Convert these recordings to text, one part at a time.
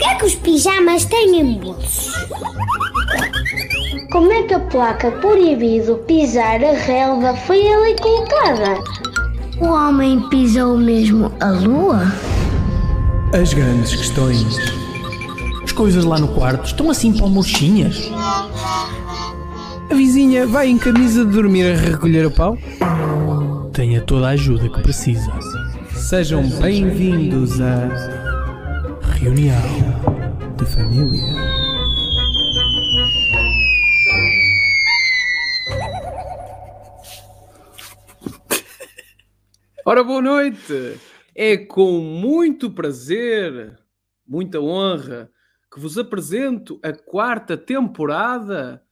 Porquê é que os pijamas têm bolsos? Como é que a placa proibido pisar a relva foi ali colocada? O homem pisou mesmo a lua? As grandes questões. As coisas lá no quarto estão assim palmochinhas. A vizinha vai em camisa de dormir a recolher o pau? Tenha toda a ajuda que precisa. Sejam bem-vindos à reunião de família. Ora, boa noite! É com muito prazer, muita honra, que vos apresento a quarta temporada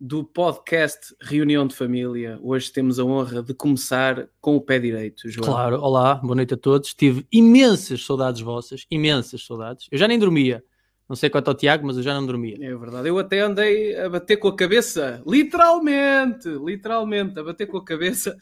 do podcast Reunião de Família. Hoje temos a honra de começar com o pé direito, João. Claro, olá, boa noite a todos. Tive imensas saudades vossas, imensas saudades. Eu já nem dormia. Não sei quanto ao Tiago, mas eu já não dormia. É verdade, eu até andei a bater com a cabeça, literalmente, literalmente, a bater com a cabeça,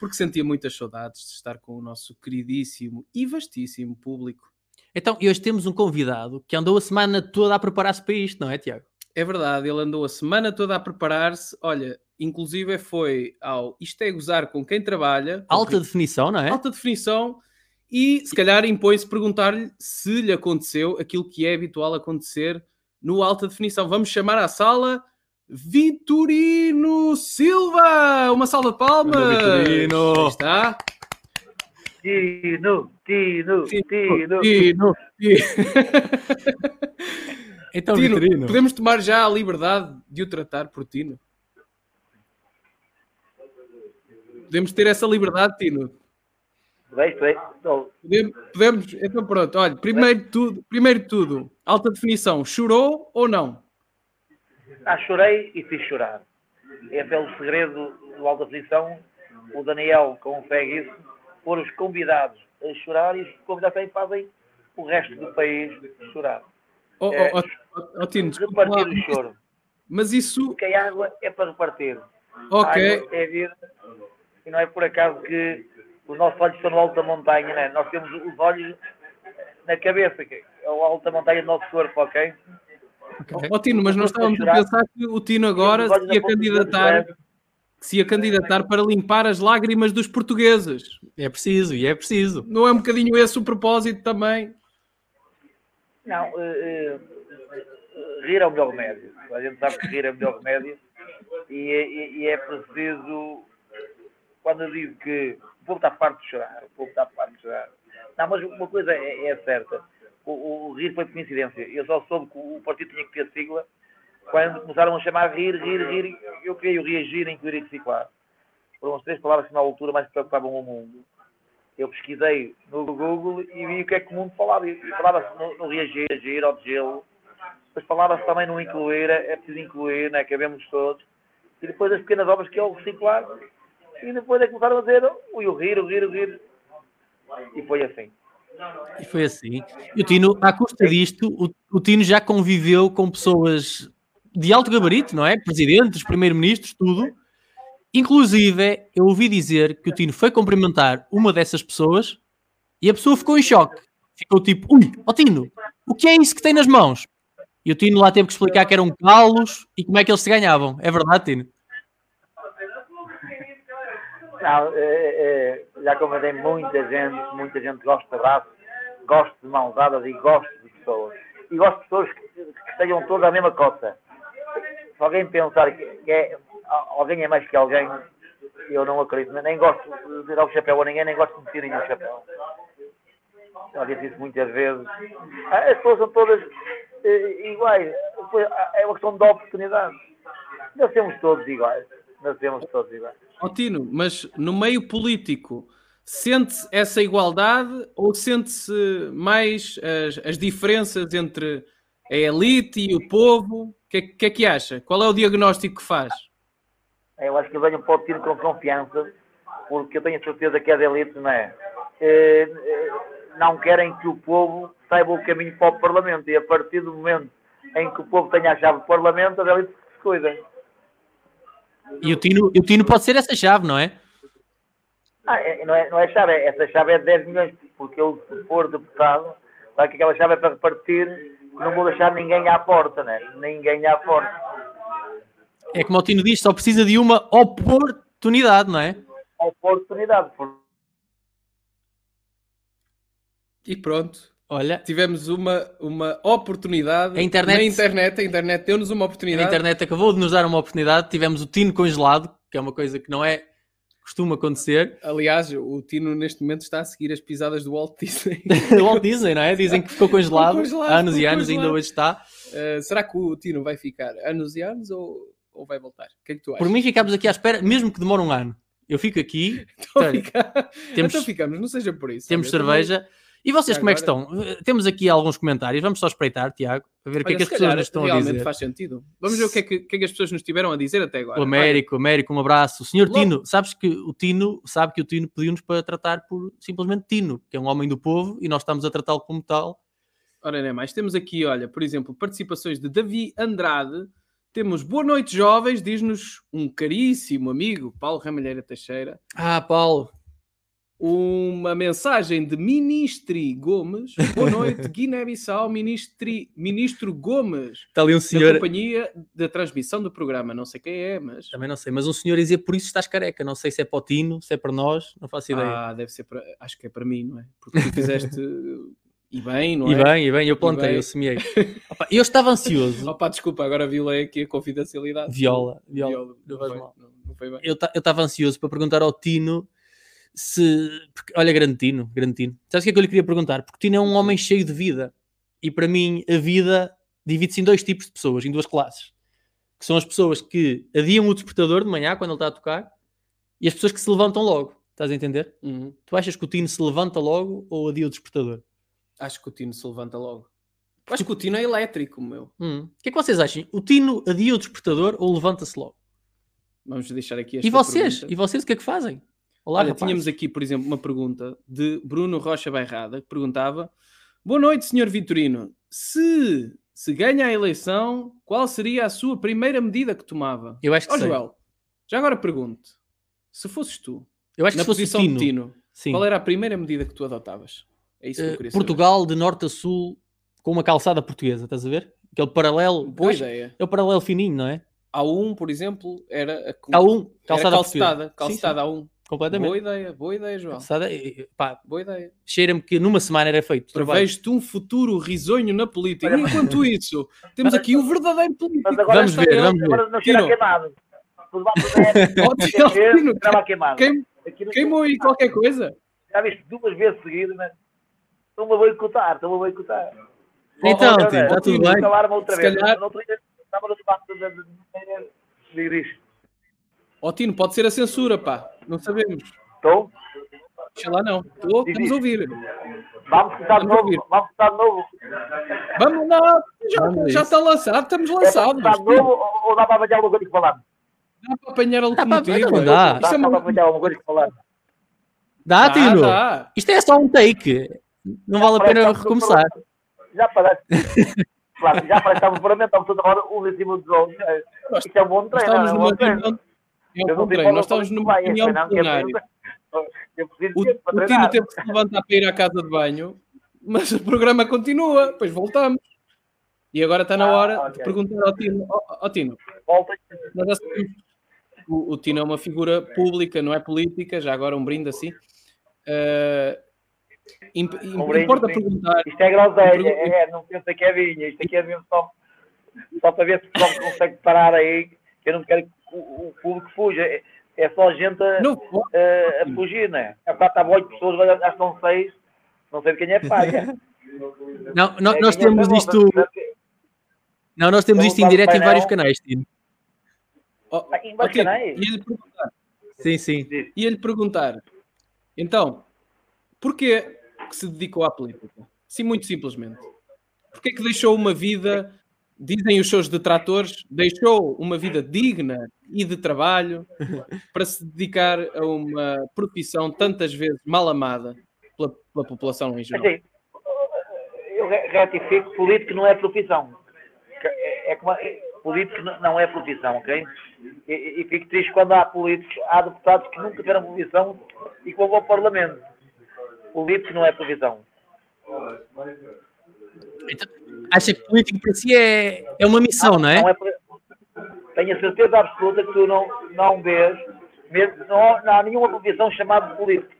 porque sentia muitas saudades de estar com o nosso queridíssimo e vastíssimo público. Então, e hoje temos um convidado que andou a semana toda a preparar-se para isto, não é, Tiago? É verdade, ele andou a semana toda a preparar-se. Olha, inclusive foi ao Isto é Gozar com quem trabalha. Alta definição, não é? Alta definição. E se calhar impõe-se perguntar-lhe se lhe aconteceu aquilo que é habitual acontecer no alta definição. Vamos chamar à sala Vitorino Silva! Uma salva de palmas! Vitorino! Aí está. Tino, Tino, Tino. Tino. Então, Tino, Vitorino. podemos tomar já a liberdade de o tratar por Tino? Podemos ter essa liberdade, Tino? Podemos, então pronto, olha, primeiro de tudo, primeiro de tudo, alta definição, chorou ou não? Ah, chorei e fiz chorar. É o segredo do Alta Posição. O Daniel consegue isso. Pôr os convidados a chorar e os convidados também fazem o resto do país chorar. Oh, É, oh, oh, oh, Tino, Repartir o choro. mas isso, Porque a água é para repartir. Ok, é vida. E não é por acaso que os nossos olhos estão no alto da montanha, né? Nós temos os olhos na cabeça, que é o alto da montanha do nosso corpo, ok? oh, Tino, mas nós estávamos a pensar que o Tino agora se ia candidatar, dedos, se ia candidatar para limpar as lágrimas dos portugueses. É preciso, e é preciso. Não é um bocadinho esse o propósito também? Não, eh, eh, rir é o melhor remédio. A gente sabe que rir é o melhor remédio. E, e- e é preciso, quando eu digo que povo está farto de chorar, o povo está farto de chorar. Não, mas uma coisa é, é certa. O, o- rir foi coincidência. Eu só soube que o partido tinha que ter sigla quando começaram a chamar rir, rir, rir. Eu queria o reagir, incluir e reciclar. Foram as três palavras que na altura mais preocupavam o mundo. Eu pesquisei no Google e vi o que é que o mundo falava. E falava-se no, no reagir, agir, ao gelo. Depois falava-se também no incluir, é é preciso incluir, né? cabemos todos. E depois as pequenas obras que é o reciclar. E depois é que começaram a dizer ui, o rir, o rir, o rir. E foi assim. E foi assim. E o Tino, à custa disto, o, o Tino já conviveu com pessoas de alto gabarito, não é? Presidentes, primeiro-ministros, tudo. Inclusive, eu ouvi dizer que o Tino foi cumprimentar uma dessas pessoas e a pessoa ficou em choque. Ficou tipo, ui, ó Tino, o que é isso que tem nas mãos? E o Tino lá teve que explicar que eram calos e como é que eles se ganhavam. É verdade, Tino? Não, é, é, já convidei muita gente, muita gente gosta de abraço, gosto de mãos dadas e gosto de pessoas. E gosto de pessoas que, que estejam todas à mesma cota. Se alguém pensar que é, alguém é mais que alguém, eu não acredito. Nem gosto de dar o chapéu a ninguém, nem gosto de meter nenhum chapéu. Já disse isso muitas vezes. Ah, As pessoas são todas eh, iguais. Foi- É uma questão de oportunidade. Nós temos todos iguais. Nós temos todos iguais. Ó Tino, mas no meio político sente-se essa igualdade ou sente-se mais as, as diferenças entre a elite e o povo? O que, é- que é que acha? Qual é o diagnóstico que faz? Eu acho que venham para o tiro com confiança, porque eu tenho a certeza que as elites, não é? Eh, eh, Não querem que o povo saiba o caminho para o Parlamento. E a partir do momento em que o povo tenha a chave do Parlamento, as elites que se cuidem. E o Tino, o Tino pode ser essa chave, não é? Ah, é- não, é, não é chave, essa chave é de 10 milhões, porque eu, se for deputado, sabe que aquela chave é para repartir não vou deixar ninguém à porta, né? Ninguém à porta. É como o Tino diz, só precisa de uma oportunidade, não é? Oportunidade. Por- E pronto. Olha, Tivemos uma, uma oportunidade A internet- na internet. A internet deu-nos uma a oportunidade. internet acabou de nos dar uma oportunidade. Tivemos o Tino congelado, que é uma coisa que não é costuma acontecer. Aliás, o Tino neste momento está a seguir as pisadas do Walt Disney. Walt Disney, não é? Dizem que ficou congelado, congelado, anos e anos, ainda congelado. hoje está. Uh, será que o Tino vai ficar anos e anos ou, ou vai voltar? O que é que tu achas? Por mim, ficámos aqui à espera, mesmo que demore um ano. Eu fico aqui, Então, fica- temos- então ficamos, não seja por isso. temos Olha, também- cerveja. E vocês Já como é que agora- estão? Eh, Temos aqui alguns comentários. Vamos só espreitar, Tiago, a ver o que é que as pessoas nos estão a realmente dizer. faz sentido. Vamos ver o que, é que, que é que as pessoas nos tiveram a dizer até agora. O Américo, o Américo, um abraço. O senhor Logo- Tino, sabes que o Tino, sabe que o Tino pediu-nos para tratar por simplesmente Tino, que é um homem do povo e nós estamos a tratá-lo como tal. Ora, nem mais. Temos aqui, olha, por exemplo, participações de Davi Andrade. Temos Boa Noite Jovens, diz-nos um caríssimo amigo, Paulo Ramalheira Teixeira. Ah, Paulo, Uma mensagem de Ministri Gomes. Boa noite, Guiné-Bissau, Ministri, Ministro Gomes, está ali um da senhor, companhia da transmissão do programa. Não sei quem é, mas... também não sei, mas um senhor a dizer por isso estás careca. Não sei se é para o Tino, se é para nós, não faço ideia. Ah, deve ser para... Acho que é para mim, não é? Porque tu fizeste... E bem, não e é? bem, e bem, eu plantei, bem. eu semeei. Opa, eu estava ansioso. Opa, desculpa, agora violei aqui a confidencialidade. Viola, viola. Viola, não não, foi, mal. não, não foi bem. Eu estava ansioso para perguntar ao Tino se. porque, olha, grande Tino, grande Tino. Sabes o que é que eu lhe queria perguntar? Porque o Tino é um homem cheio de vida. E para mim, a vida divide-se em dois tipos de pessoas, em duas classes. Que são as pessoas que adiam o despertador de manhã, quando ele está a tocar, e as pessoas que se levantam logo. Estás a entender? Uhum. Tu achas que o Tino se levanta logo ou adia o despertador? Acho que o Tino se levanta logo. Acho que o Tino é elétrico, meu. Hum. O que é que vocês acham? O Tino adia o despertador ou levanta-se logo? Vamos deixar aqui esta E vocês? pergunta. E vocês o que é que fazem? Olá, Olha, tínhamos aqui, por exemplo, uma pergunta de Bruno Rocha Bairrada, que perguntava Boa noite, senhor Vitorino. Se, se ganha a eleição, qual seria a sua primeira medida que tomava? Eu acho que Ó sei. Joel, já agora pergunto. Se fosses tu, Eu acho que na o posição Tino, de Tino, sim. qual era a primeira medida que tu adotavas? É isso que eu Eh, queria saber. Portugal de norte a sul com uma calçada portuguesa, estás a ver? Aquele paralelo. Boa acho- ideia. É o paralelo fininho, não é? A1, por exemplo, era a Há um, Era calçada calçada, portuguesa. calçada Sim, A1. Completamente. Boa ideia, boa ideia, João. Eh, eh, pá, Boa ideia. cheira-me que numa semana era feito. Prevejo-te um futuro risonho na política. Olha, mas- Enquanto isso, temos aqui o verdadeiro político. Mas agora Vamos está ver, vamos ver. Agora não cheira queimado. Queimou aí qualquer coisa. Já viste duas vezes seguidas, né? Estão-me a boicotar, estão-me a boicotar. Então, está tudo bem? Se vez. calhar- Estava no debate da- Ó Tino, pode ser a censura, pá. Não sabemos. Estou? Deixa lá não. Estou, estamos a ouvir. Vamos começar de novo. Vamos começar de novo. Vamos lá. Já, Vamos a já está lançado, estamos É para lançados. começar de novo ou, ou dá para apanhar alguma coisa que falar? Dá para apanhar a locomotiva. não dá. Dá, Isto é dá uma... para apanhar alguma coisa que falar? Dá, Dá, Tino? dá. Isto é só um take. Não vale a pena recomeçar. Já parece. Claro, já parece que estamos estamos toda hora um em cima dos outros. É, Isto é um bom treino, estamos é um numa bom treino. reunião. É qual Nós é estamos numa vai, é Eu preciso O, Tino teve que se levantar para ir à casa de banho, mas o programa continua, depois voltamos. E agora está na Ah, hora ok. de perguntar ao Tino. Ó, Tino, o, o Tino é uma figura pública, não é política, já agora um brinde assim. Eh, imp- Um brinde, importa brinde. perguntar. Isto é groselha, é, é, não pensa que é vinha. Isto aqui é mesmo só, só para ver se o pessoal consegue parar aí. que Eu não quero que o, público fuja. É, é só gente a, Não, a, a fugir, não é? A bocado estavam oito pessoas, mas já estão seis. Não sei de quem é paga. Não, nó- É nós é temos famoso, isto. Não, nós temos isto em direto em vários não. canais, Tino. Ó, Aqui em vários Tino, canais? ia-lhe perguntar. Sim, sim. Ia-lhe perguntar. Então, porquê que se dedicou à política? Sim, muito simplesmente. Porquê que deixou uma vida, dizem os seus detratores, deixou uma vida digna e de trabalho para se dedicar a uma profissão tantas vezes mal amada pela, pela população em geral? Assim, eu retifico, político não é profissão. É, é como, é- político não é profissão, ok? E, e- e fico triste quando há políticos, há deputados que nunca tiveram profissão e que vão ao Parlamento. Político não é profissão. Então, acha que político para si é, é uma missão, não é? Não é para- Tenho a certeza absoluta que tu não, não vês, mesmo, não, não há nenhuma profissão chamada de político.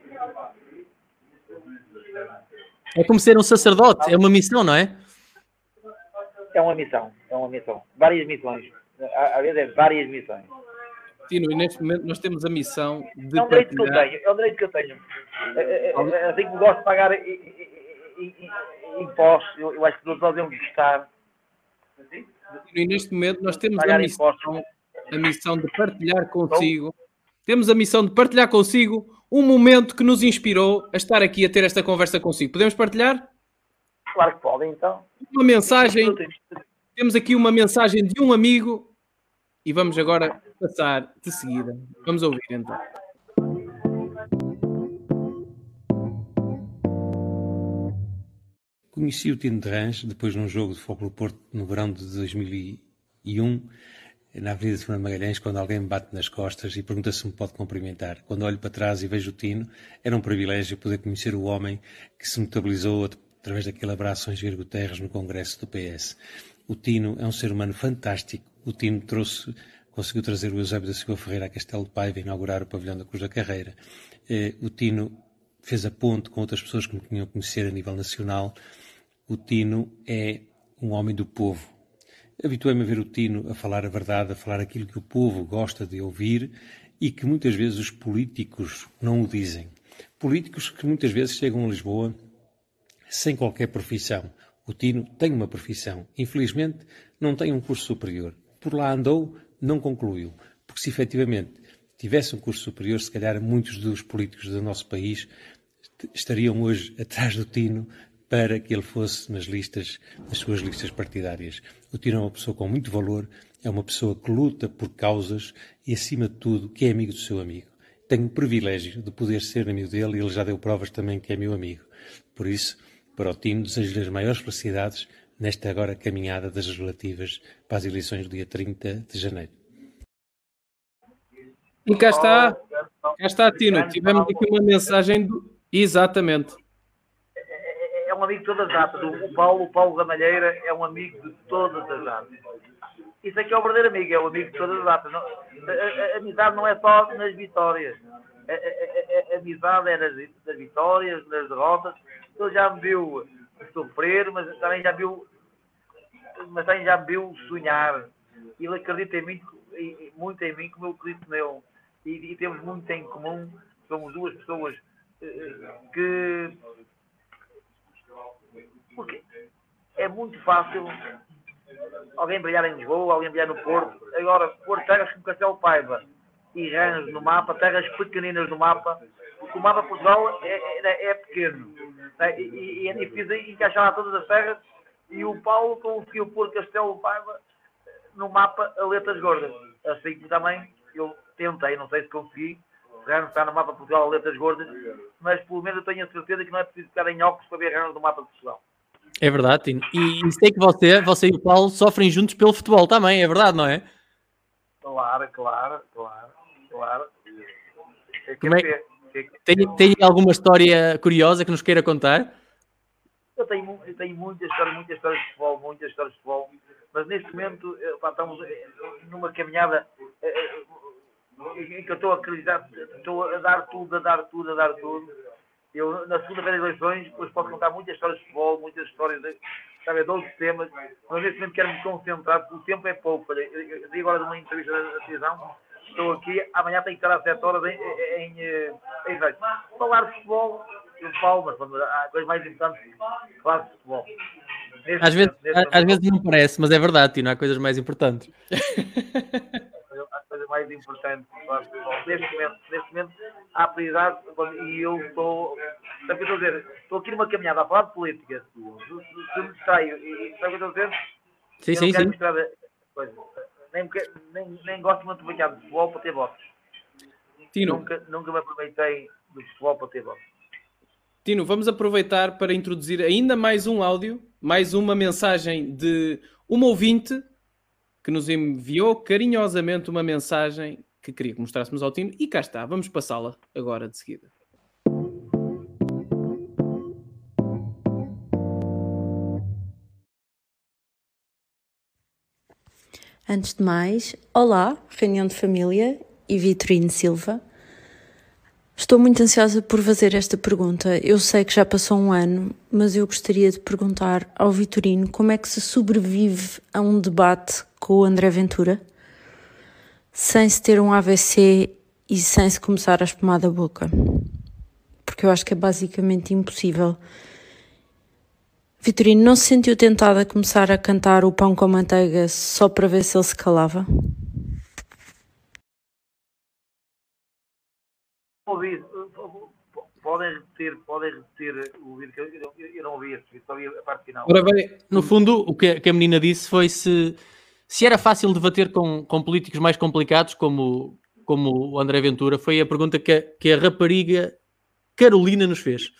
É como ser um sacerdote, é uma missão, não é? É uma missão, é uma missão. Várias missões. Às vezes é várias missões. Tino, e neste momento nós temos a missão de É um direito que eu partilhar. tenho, é um direito que eu tenho. É, é, é, Assim como gosto de pagar impostos, eu, eu acho que todos nós devemos. Tino, e neste momento nós temos a missão, impostos. a missão de partilhar consigo. Temos a missão de partilhar consigo um momento que nos inspirou a estar aqui a ter esta conversa consigo. Podemos partilhar? Claro que podem, então. Uma mensagem Temos aqui uma mensagem de um amigo e vamos agora passar de seguida. Vamos ouvir então. Conheci o Tino de Rãs depois num jogo de Foco Porto no verão de 2001, na Avenida de Fernando Magalhães, quando alguém me bate nas costas e pergunta se me pode cumprimentar. Quando olho para trás e vejo o Tino, era um privilégio poder conhecer o homem que se notabilizou através daquele abraço em Jair Guterres no Congresso do PS. O Tino é um ser humano fantástico. O Tino trouxe, conseguiu trazer o Eusébio da Silva Ferreira a Castelo de Paiva e inaugurar o pavilhão da Cruz da Carreira. Eh, O Tino fez a ponte com outras pessoas que me tinham a conhecer a nível nacional. O Tino é um homem do povo. Habituei-me a ver o Tino a falar a verdade, a falar aquilo que o povo gosta de ouvir e que muitas vezes os políticos não o dizem. Políticos que muitas vezes chegam a Lisboa sem qualquer profissão. O Tino tem uma profissão. Infelizmente, não tem um curso superior. Por lá andou, não concluiu. Porque se efetivamente tivesse um curso superior, se calhar muitos dos políticos do nosso país estariam hoje atrás do Tino para que ele fosse nas listas, nas suas listas partidárias. O Tino é uma pessoa com muito valor, é uma pessoa que luta por causas e, acima de tudo, que é amigo do seu amigo. Tenho o privilégio de poder ser amigo dele e ele já deu provas também que é meu amigo. Por isso, para o Tino, desejo-lhe as maiores felicidades nesta agora caminhada das legislativas para as eleições do dia 30 de janeiro. E cá está, cá está, Tino. Tivemos aqui uma mensagem do... Exatamente. É um amigo de todas as datas. O Paulo, o Paulo Ramalheira é um amigo de todas as datas. Isso aqui é o verdadeiro amigo, é o amigo de todas as datas. Não- a, a- a amizade não é só nas vitórias. A, a- amizade é nas, nas vitórias, nas derrotas. Ele já me viu sofrer, mas também já viu, mas também já viu sonhar. Ele acredita em mim, muito em mim, como eu acredito nele. E, e temos muito em comum. Somos duas pessoas eh, que porque é muito fácil alguém brilhar em Lisboa, alguém brilhar no Porto. Agora, pôr terras como Castelo Paiva e Rãs no mapa, terras pequeninas no mapa, porque o mapa Portugal é, é- é pequeno. né? E- e é difícil encaixar lá todas as terras. E o Paulo conseguiu pôr Castelo Paiva no mapa a letras gordas. Assim que também eu tentei, não sei se consegui. Rãs está no mapa de Portugal a letras gordas, mas pelo menos eu tenho a certeza que não é preciso ficar em óculos para ver Rãs no mapa de Portugal. É verdade, Tino. E, e sei que você, você e o Paulo sofrem juntos pelo futebol também, é verdade, não é? Claro, claro, claro, claro. É que Como é- é- Tem, tem alguma história curiosa que nos queira contar? Eu tenho, eu tenho muitas histórias, muitas histórias de futebol, muitas histórias de futebol, mas neste momento eh, pá, estamos eh, numa caminhada eh, em que eu estou a acreditar, estou a dar tudo, a dar tudo, a dar tudo. Eu, na segunda-feira das eleições, depois posso contar muitas histórias de futebol, muitas histórias de, sabe, de outros temas, mas neste momento quero-me concentrar, porque o tempo é pouco. Eu, eu, eu agora de uma entrevista da, televisão, estou aqui, amanhã tenho que estar às 7 horas em, em, em, eh, em. Falar de futebol, eu falo, mas quando há coisas mais importantes, falar de futebol. Neste Às vezes, momento, neste às momento, vezes não parece, mas é verdade, Tino, há coisas mais importantes. mais importante de futebol. Neste momento, neste momento há prioridade e eu estou. Sabe o que estou a dizer? Estou aqui numa caminhada a falar de política. Se, me distraio, e sabe o que eu estou a dizer? Sim, Eu sim, sim. Nem, nem, nem gosto muito de brincar de futebol para ter votos. Tino, Nunca, nunca me aproveitei do futebol para ter votos. Tino, vamos aproveitar para introduzir ainda mais um áudio, mais uma mensagem de uma ouvinte que nos enviou carinhosamente uma mensagem que queria que mostrássemos ao Tino e cá está, vamos passá-la agora de seguida. Antes de mais, olá, reunião de família e Vitorino Silva. Estou muito ansiosa por fazer esta pergunta. Eu sei que já passou um ano, mas eu gostaria de perguntar ao Vitorino como é que se sobrevive a um debate com o André Ventura sem se ter um AVC e sem se começar a espumar da boca. Porque eu acho que é basicamente impossível. Vitorino, não se sentiu tentada a começar a cantar o pão com manteiga só para ver se ele se calava? Ouvi, podem repetir, podem repetir o vídeo que eu, eu, eu não ouvi esse vídeo, só ouvi a parte final. Ora bem, no fundo, o que a, menina disse foi se, se era fácil debater com, com políticos mais complicados, como, como o André Ventura, foi a pergunta que a, que a rapariga Carolina nos fez.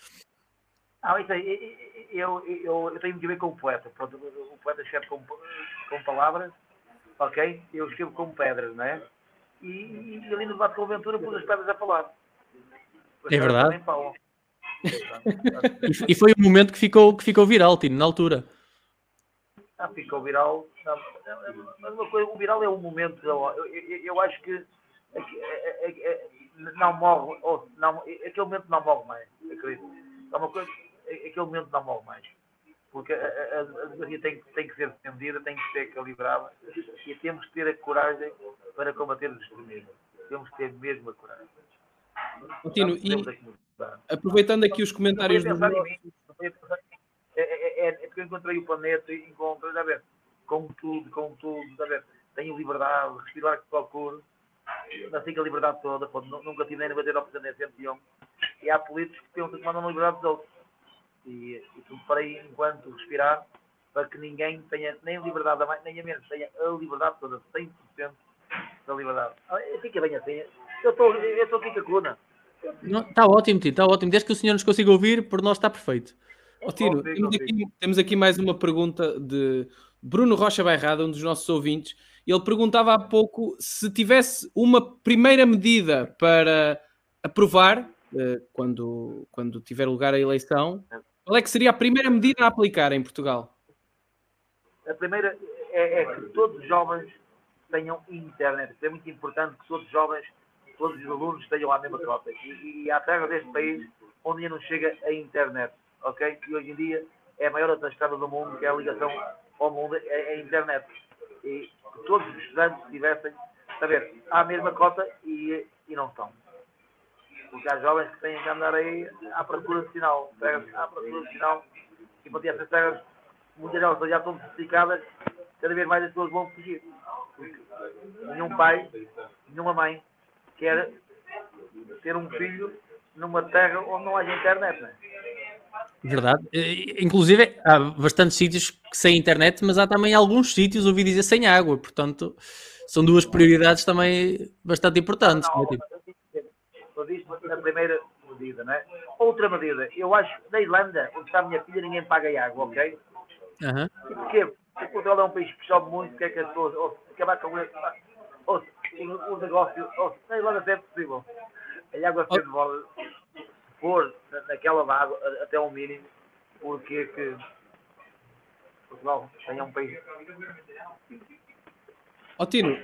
Ah, isso aí, eu, eu, eu tenho muito a ver com o poeta. Pronto, o poeta escreve com, com palavras, ok? Eu escrevo com pedras, não é? E, e, ali no debate com a Ventura pus as pedras a falar. É verdade. e, foi um momento que ficou, que ficou viral, Tino, na altura. Ah, ficou viral. mas uma coisa, o viral é um momento. Eu, eu, eu acho que é, é, é, não morre, ou, não, aquele momento não morre mais, acredito. É uma coisa, aquele momento não morre mais. Porque a, a, a democracia tem, tem que ser defendida, tem que ser calibrada e temos que ter a coragem para combater o extremismo. Temos que ter mesmo a coragem. Continuo. E aproveitando aqui os comentários do. É, é, é, é, porque eu encontrei o planeta e encontro, a ver, com tudo, com tudo, a ver, tenho liberdade, respirar que procuro, assim que a liberdade toda, pô, nunca tive nem 99% nem 101, e há políticos que pensam que mandam a liberdade dos outros. E, e tudo para aí, enquanto respirar, para que ninguém tenha nem liberdade a mais, nem a menos, tenha a liberdade toda, 100% da liberdade. Ah, fica bem assim. Eu estou eu estou aqui com a coluna. Está ótimo, Tito, está ótimo. Desde que o senhor nos consiga ouvir, por nós está perfeito. Oh, Tino, temos, aqui, temos aqui mais uma pergunta de Bruno Rocha Bairrada, um dos nossos ouvintes. Ele perguntava há pouco se tivesse uma primeira medida para aprovar, eh, quando, quando tiver lugar a eleição, qual é que seria a primeira medida a aplicar em Portugal? A primeira é, é que todos os jovens tenham internet. É muito importante que todos os jovens, todos os alunos tenham a mesma cota. E, e há terra deste país onde ainda não chega a internet. Ok? E hoje em dia é a maior estrada do mundo, que é a ligação ao mundo, é, é a internet. E que todos os estudantes tivessem, saber, há a mesma cota e, e não estão. Porque há jovens que têm que andar aí à procura de sinal. À procura de sinal. E para ter essas terras, muitas delas já estão certificadas, cada vez mais as pessoas vão fugir. Porque nenhum pai, nenhuma mãe quer ter um filho numa terra onde não haja internet, não é? Verdade. Inclusive, há bastantes sítios sem internet, mas há também alguns sítios, ouvi dizer, sem água. Portanto, são duas prioridades também bastante importantes. Não, não, eu na primeira medida, né? Outra medida, eu acho que na Irlanda, onde está a minha filha, ninguém paga água, ok? Uhum. E porquê? Porque Portugal é um país que chove muito, que é que as pessoas, ou acabar com ou, o, o negócio, ou, na Irlanda é possível. A água ser de volta, pôr naquela água até ao mínimo, porque é que Portugal é um país. Ó Tino,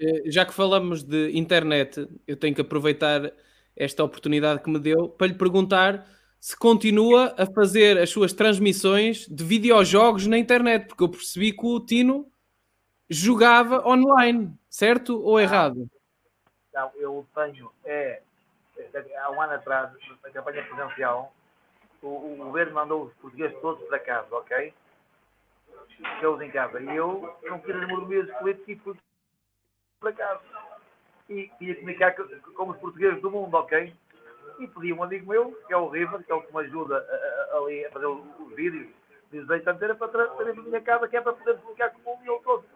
eh, já que falamos de internet, eu tenho que aproveitar esta oportunidade que me deu para lhe perguntar se continua a fazer as suas transmissões de videojogos na internet, porque eu percebi que o Tino jogava online, certo ou errado? Não, eu tenho, é, há um ano atrás, na campanha presidencial, o, o governo mandou os portugueses todos para casa, ok? Ficou em casa. E eu não queria mordomia dos políticos e fui para casa e ia comunicar com os portugueses do mundo, ok? E pedi um amigo meu, que é o River, que é o que me ajuda a, a, a, a fazer os vídeos, diz Santeira para trazer para a minha casa, que é para poder comunicar com o mundo. E eu trouxe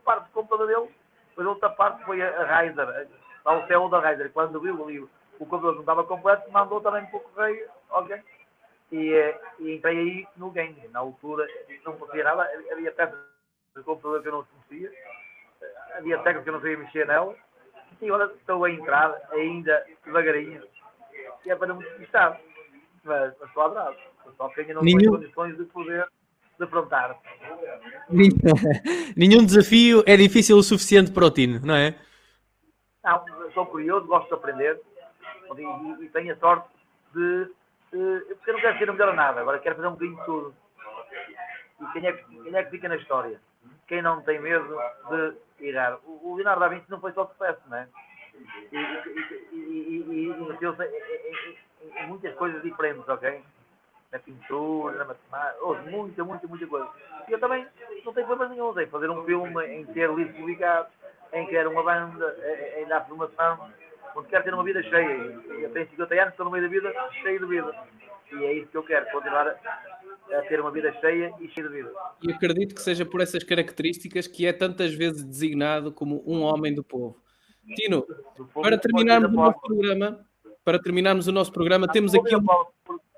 parte do computador dele, a outra parte foi a, a Riser, o CEO da Riser. Quando viu ali o, o computador não estava completo, mandou também para o correio, ok? E, eh, e entrei aí no game. Na altura não nada, havia peças de computador que eu não conhecia, havia técnicas que eu não sabia mexer nela e agora estou a entrar ainda devagarinho. E é para não me despistar. Mas, mas estou a bravo. Só que ainda não Nenhum... tenho condições de poder defrontar. Nenhum desafio é difícil o suficiente para o Tino, não é? Não, sou curioso, gosto de aprender e, e- e tenho a sorte de. de- porque eu não quero ser o melhor a nada, agora quero fazer um bocadinho de tudo. E quem é, que, quem é que fica na história? Quem não tem medo de errar? O, o Leonardo da Vinci não foi só sucesso, não é? E, e, e, e, e meteu-se em, em- em- em muitas coisas diferentes, ok? Na pintura, na matemática, oh, muita, muita, muita coisa. E eu também não tenho problemas nenhum em fazer um filme, em ter livros publicados, em criar uma banda, em, em dar formação, onde quero ter uma vida cheia. E Eu tenho 50 anos, estou no meio da vida, cheio de vida. E é isso que eu quero, continuar a, a ter uma vida cheia e cheia de vida. E acredito que seja por essas características que é tantas vezes designado como um homem do povo. Tino, para terminarmos o nosso programa, para terminarmos o nosso programa, temos do povo aqui um...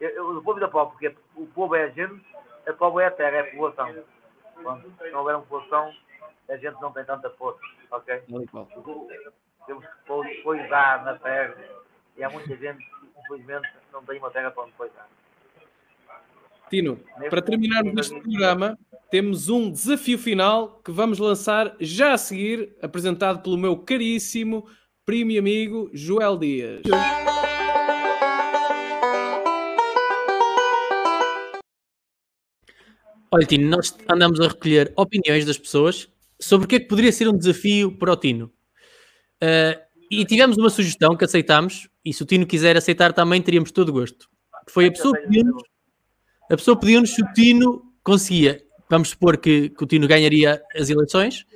eu- eu- Do povo e da povo, porque o povo é a gente, a povo é a terra, é a população. Se não houver uma população, a gente não tem tanta força, ok? Temos que poisar na terra e há muita gente que, infelizmente, não tem uma terra para onde poisar. Tino, para terminarmos este programa, temos um desafio final que vamos lançar já a seguir, apresentado pelo meu caríssimo primo e amigo Joel Dias. Olha, Tino, nós andamos a recolher opiniões das pessoas sobre o que é que poderia ser um desafio para o Tino. Ah, e tivemos uma sugestão que aceitámos, e se o Tino quiser aceitar também teríamos todo o gosto. Foi a pessoa pediu-nos a pessoa pediu-nos se o Tino conseguia, vamos supor que, que o Tino ganharia as eleições,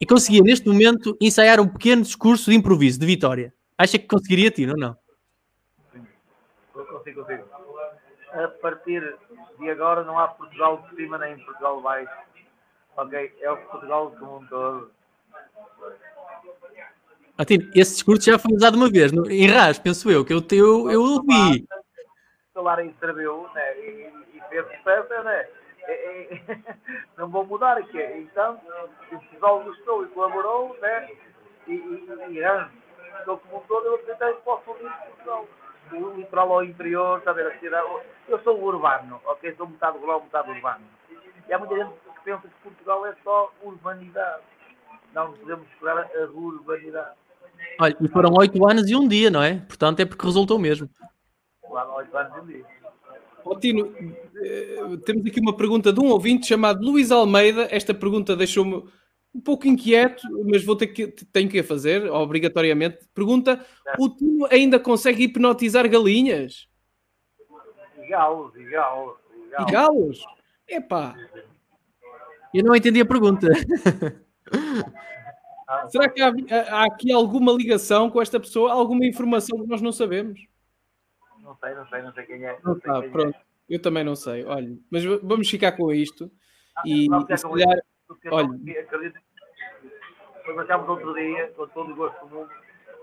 e conseguia neste momento ensaiar um pequeno discurso de improviso, de vitória. Acha que conseguiria, Tino, ou não? Consigo, consigo. A partir de agora não há Portugal de cima nem Portugal de baixo. Ok? É o Portugal como um todo. Ah, Tino, esse discurso já foi usado uma vez, no, em RAS, penso eu, que eu, eu, eu ouvi. Falar em serviu, né? E, e fez sucesso, né? E- e- não vou mudar aqui. Então, o Portugal gostou e colaborou, né? E, e, e e estou como um todo, eu acredito que posso ouvir Portugal. O litoral ao interior, está a ver a cidade. Eu sou urbano, ok? Sou metade rural, metade urbano. E há muita gente que pensa que Portugal é só urbanidade. Não podemos esperar a urbanidade. Olha, e foram oito anos e um dia, não é? Portanto, é porque resultou mesmo. Lá no 8 anos e um dia. Ó, Tino, eh, temos aqui uma pergunta de um ouvinte chamado Luís Almeida. Esta pergunta deixou-me um pouco inquieto, mas vou ter que, tenho que a fazer, obrigatoriamente. Pergunta: o Tino ainda consegue hipnotizar galinhas E galos, e galos, e e galos. Epá, Eu não entendi a pergunta. será que há, há aqui alguma ligação com esta pessoa? Alguma informação que nós não sabemos? Não sei, não sei, não sei quem é. Não sei tá, quem é. pronto. Eu também não sei. Olha, mas vamos ficar com isto. E, Vamos e ficar se calhar, porque eu olha. não- acredito que marcámos outro dia, com todo o gosto do mundo,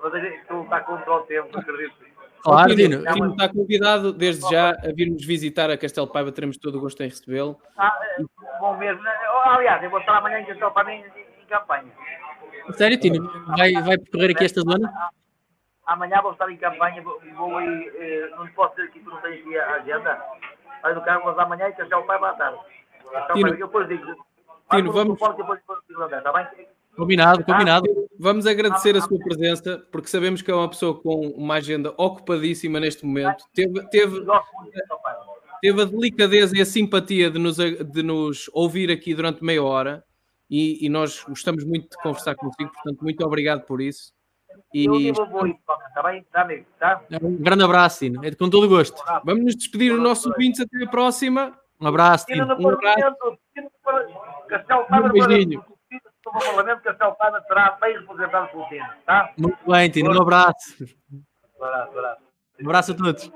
mas a lutar contra o tempo, acredito. Claro, Tino, Tino. Tino está convidado desde já a vir-nos visitar a Castelo Paiva. Teremos todo o gosto em recebê-lo. Ah, é, bom mesmo. Oh, Aliás, eu vou estar amanhã em Castelo mim em campanha. Sério, Tino? Vai, vai percorrer aqui esta zona? Amanhã vou estar em campanha, vou, vou aí, eh, não posso dizer aqui que não tenho aqui a agenda, vai do carro, mas amanhã em Castelo Paiva à tarde. Castelo Tino. Paiva, eu depois digo. Tino, vamos- é, está bem? Combinado, combinado. Vamos agradecer a sua presença, porque sabemos que é uma pessoa com uma agenda ocupadíssima neste momento. Teve, teve, teve a delicadeza e a simpatia de nos, de nos ouvir aqui durante meia hora e, e nós gostamos muito de conversar consigo, portanto, muito obrigado por isso. E? Tá? Um grande abraço, Tino. É com todo o gosto. vamos nos despedir dos nossos ouvintes. Até a próxima. Um abraço, Tino Tino. no Um abraço. Tino. Castelo Paiva Um beijinho. no Parlamento, Castelo Paiva será bem representado pelo Tino, tá? Muito bem, Tino. Um abraço. Um abraço, um abraço. Um abraço a todos.